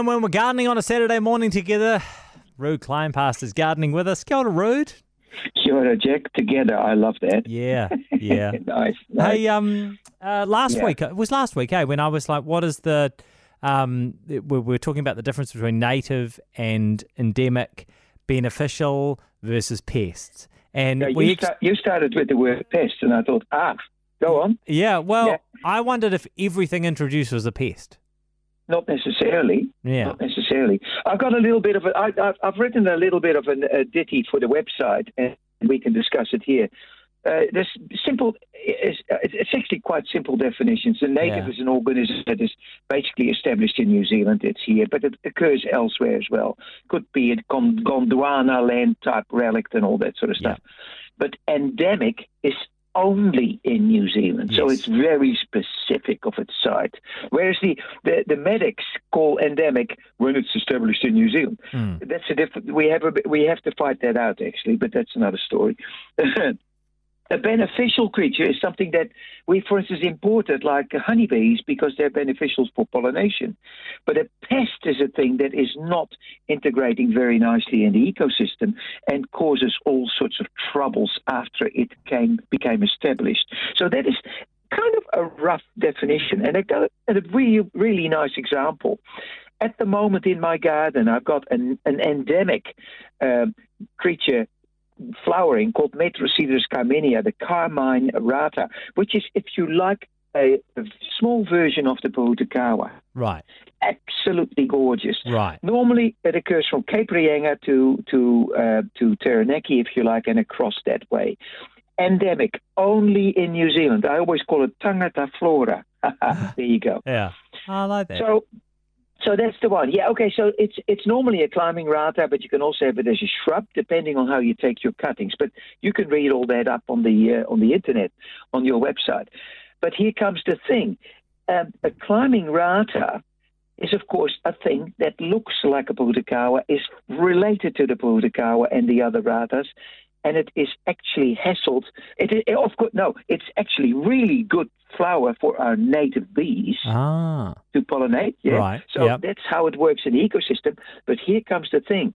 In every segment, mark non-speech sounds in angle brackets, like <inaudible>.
And when we're gardening on a Saturday morning together, Ruud Kleinpaste is gardening with us. Kia ora, Ruud. Kia ora, Jack. Together, I love that. Yeah, yeah. <laughs> nice, nice. Hey, um, uh, last Yeah. week it was last week, eh? When I was like, "What is the?" Um, we we were talking about the difference between native and endemic, beneficial versus pests, and we you, ex- sta- you started with the word pest, and I thought, ah, go on. yeah. Well, Yeah. I wondered if everything introduced was a pest. Not necessarily. Yeah. Not necessarily. I've got a little bit of a. I, I've, I've written a little bit of an, a ditty for the website, and we can discuss it here. Uh, there's simple. It's, it's actually quite simple definitions. A native Yeah. is an organism that is basically established in New Zealand. It's here, but it occurs elsewhere as well. Could be a Gondwana land type relic and all that sort of stuff. But endemic is only in New Zealand, so it's very specific of its site. Whereas the, the, the medics call endemic when it's established in New Zealand. Hmm. That's a different. We have a, we have to fight that out actually, but that's another story. <laughs> a beneficial creature is something that we, for instance, imported like honeybees because they're beneficial for pollination. But a pest is a thing that is not integrating very nicely in the ecosystem and causes all sorts of troubles after it came became established. So that is kind of a rough definition, and a really really nice example. At the moment in my garden, I've got an, an endemic um, creature flowering called Metrosideros carminea, the carmine rata, which is, if you like, a, a small version of the Pohutukawa. Right, Absolutely gorgeous. right. Normally, it occurs from Cape Reinga to to uh, to Taranaki, if you like, and across that way. Endemic, only in New Zealand. I always call it Tangata flora. <laughs> there you go. Yeah, I like that. So, so that's the one. Yeah. Okay. So it's it's normally a climbing rata, but you can also have it as a shrub, depending on how you take your cuttings. But you can read all that up on the uh, on the internet on your website. But here comes the thing: um, a climbing rata is, of course, a thing that looks like a Pohutukawa, is related to the Pohutukawa and the other ratas. And it is actually hassled. It is, of course, no, it's actually really good flower for our native bees ah, to pollinate. Yeah. Right, So yep. that's how it works in the ecosystem. But here comes the thing: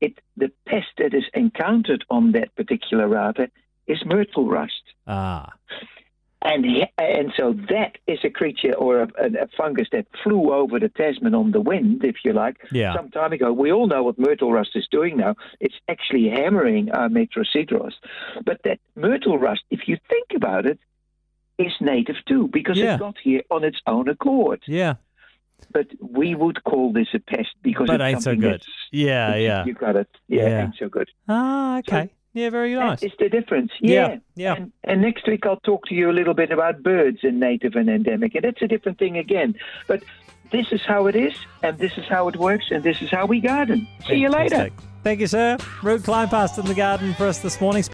it the pest that is encountered on that particular rata is myrtle rust. ah, And and so that is a creature or a, a, fungus that flew over the Tasman on the wind, if you like, Yeah. some time ago. We all know what myrtle rust is doing now. It's actually hammering our Metrosideros. But that myrtle rust, if you think about it, is native too because Yeah. it got here on its own accord. yeah. But we would call this a pest because But it's ain't so something good. that's- Yeah, yeah. You got it. Yeah, Yeah. ain't so good. Ah, okay. Yeah, very nice. That is the difference. Yeah, Yeah. yeah. And, and next week I'll talk to you a little bit about birds and native and endemic. And that's a different thing again. But this is how it is, and this is how it works, and this is how we garden. See you later. Thank you, sir. Ruud Kleinpaste in the garden for us this morning.